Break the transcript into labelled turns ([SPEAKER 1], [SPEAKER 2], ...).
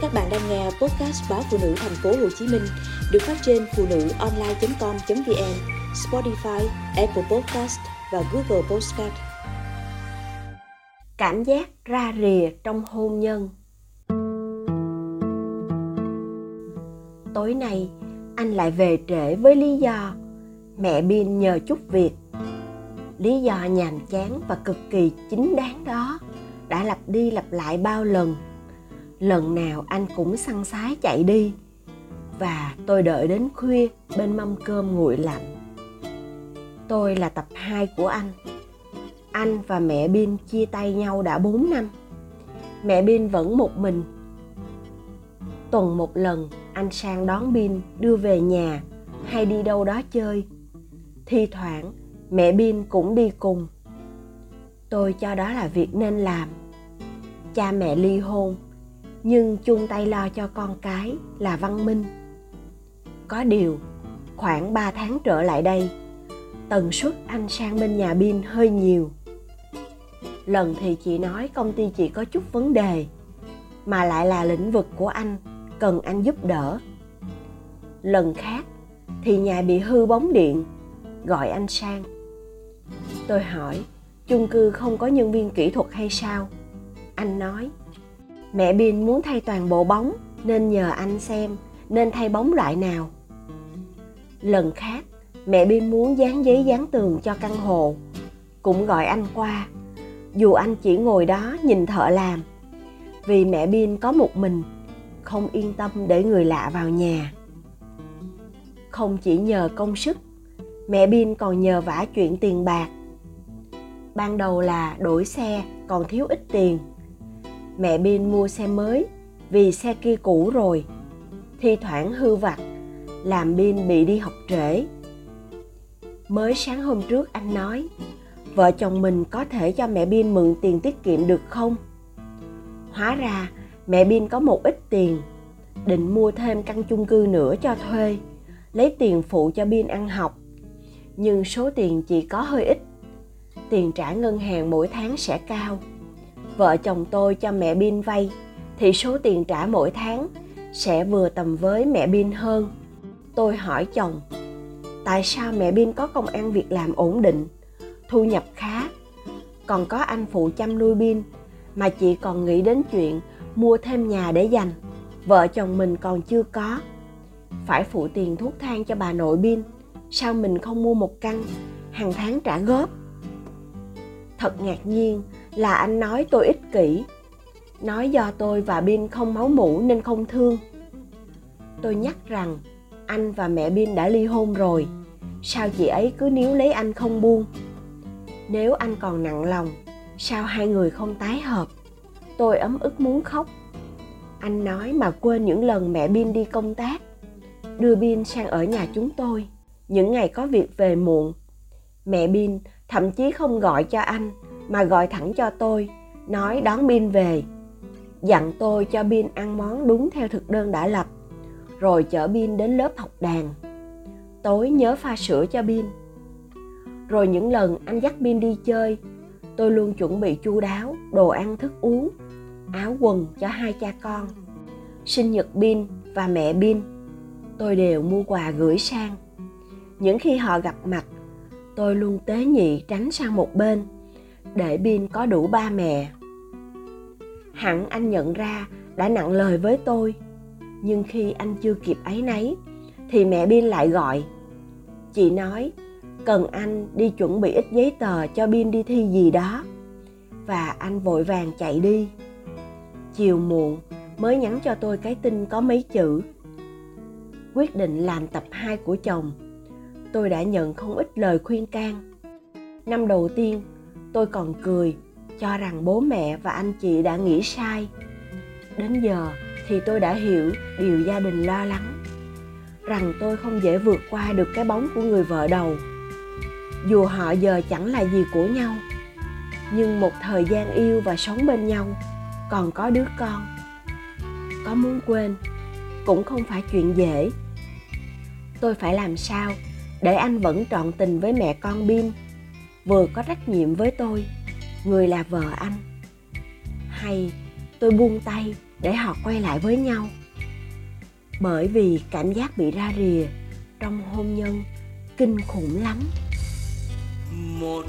[SPEAKER 1] Các bạn đang nghe podcast báo phụ nữ thành phố Hồ Chí Minh được phát trên phụ nữ online.com.vn, Spotify, Apple Podcast và Google Podcast.
[SPEAKER 2] Cảm giác ra rìa trong hôn nhân. Tối nay, anh lại về trễ với lý do mẹ Bin nhờ chút việc. Lý do nhàm chán và cực kỳ chính đáng đó đã lặp đi lặp lại bao lần lần nào anh cũng săn sái chạy đi. Và tôi đợi đến khuya bên mâm cơm nguội lạnh. Tôi là tập 2 của anh. Anh và mẹ Bin chia tay nhau đã 4 năm. Mẹ Bin vẫn một mình. Tuần một lần, anh sang đón Bin đưa về nhà hay đi đâu đó chơi. Thi thoảng, mẹ Bin cũng đi cùng. Tôi cho đó là việc nên làm. Cha mẹ ly hôn nhưng chung tay lo cho con cái là văn minh. Có điều, khoảng 3 tháng trở lại đây, tần suất anh sang bên nhà pin hơi nhiều. Lần thì chị nói công ty chị có chút vấn đề, mà lại là lĩnh vực của anh, cần anh giúp đỡ. Lần khác thì nhà bị hư bóng điện, gọi anh sang. Tôi hỏi, chung cư không có nhân viên kỹ thuật hay sao? Anh nói Mẹ Bin muốn thay toàn bộ bóng nên nhờ anh xem nên thay bóng loại nào. Lần khác, mẹ Bin muốn dán giấy dán tường cho căn hộ, cũng gọi anh qua. Dù anh chỉ ngồi đó nhìn thợ làm, vì mẹ Bin có một mình, không yên tâm để người lạ vào nhà. Không chỉ nhờ công sức, mẹ Bin còn nhờ vả chuyện tiền bạc. Ban đầu là đổi xe còn thiếu ít tiền, mẹ Bin mua xe mới vì xe kia cũ rồi. Thi thoảng hư vặt, làm Bin bị đi học trễ. Mới sáng hôm trước anh nói, vợ chồng mình có thể cho mẹ Bin mượn tiền tiết kiệm được không? Hóa ra mẹ Bin có một ít tiền, định mua thêm căn chung cư nữa cho thuê, lấy tiền phụ cho Bin ăn học. Nhưng số tiền chỉ có hơi ít, tiền trả ngân hàng mỗi tháng sẽ cao vợ chồng tôi cho mẹ Bin vay thì số tiền trả mỗi tháng sẽ vừa tầm với mẹ Bin hơn. Tôi hỏi chồng, tại sao mẹ Bin có công ăn việc làm ổn định, thu nhập khá, còn có anh phụ chăm nuôi Bin mà chị còn nghĩ đến chuyện mua thêm nhà để dành. Vợ chồng mình còn chưa có. Phải phụ tiền thuốc thang cho bà nội Bin, sao mình không mua một căn, hàng tháng trả góp? Thật ngạc nhiên là anh nói tôi ích kỷ. Nói do tôi và bin không máu mủ nên không thương. Tôi nhắc rằng, anh và mẹ bin đã ly hôn rồi. Sao chị ấy cứ níu lấy anh không buông? Nếu anh còn nặng lòng, sao hai người không tái hợp? Tôi ấm ức muốn khóc. Anh nói mà quên những lần mẹ bin đi công tác. Đưa bin sang ở nhà chúng tôi. Những ngày có việc về muộn, mẹ bin thậm chí không gọi cho anh mà gọi thẳng cho tôi, nói đón bin về. Dặn tôi cho bin ăn món đúng theo thực đơn đã lập, rồi chở bin đến lớp học đàn. Tối nhớ pha sữa cho bin. Rồi những lần anh dắt bin đi chơi, tôi luôn chuẩn bị chu đáo, đồ ăn thức uống, áo quần cho hai cha con. Sinh nhật bin và mẹ bin, tôi đều mua quà gửi sang. Những khi họ gặp mặt, tôi luôn tế nhị tránh sang một bên để Bin có đủ ba mẹ. Hẳn anh nhận ra đã nặng lời với tôi, nhưng khi anh chưa kịp ấy nấy, thì mẹ Bin lại gọi. Chị nói, cần anh đi chuẩn bị ít giấy tờ cho Bin đi thi gì đó. Và anh vội vàng chạy đi. Chiều muộn mới nhắn cho tôi cái tin có mấy chữ. Quyết định làm tập 2 của chồng. Tôi đã nhận không ít lời khuyên can. Năm đầu tiên, tôi còn cười, cho rằng bố mẹ và anh chị đã nghĩ sai. Đến giờ thì tôi đã hiểu điều gia đình lo lắng, rằng tôi không dễ vượt qua được cái bóng của người vợ đầu. Dù họ giờ chẳng là gì của nhau, nhưng một thời gian yêu và sống bên nhau, còn có đứa con, có muốn quên, cũng không phải chuyện dễ. Tôi phải làm sao để anh vẫn trọn tình với mẹ con bin? Vừa có trách nhiệm với tôi. Người là vợ anh. Hay tôi buông tay để họ quay lại với nhau. Bởi vì cảm giác bị ra rìa trong hôn nhân kinh khủng lắm.
[SPEAKER 3] Một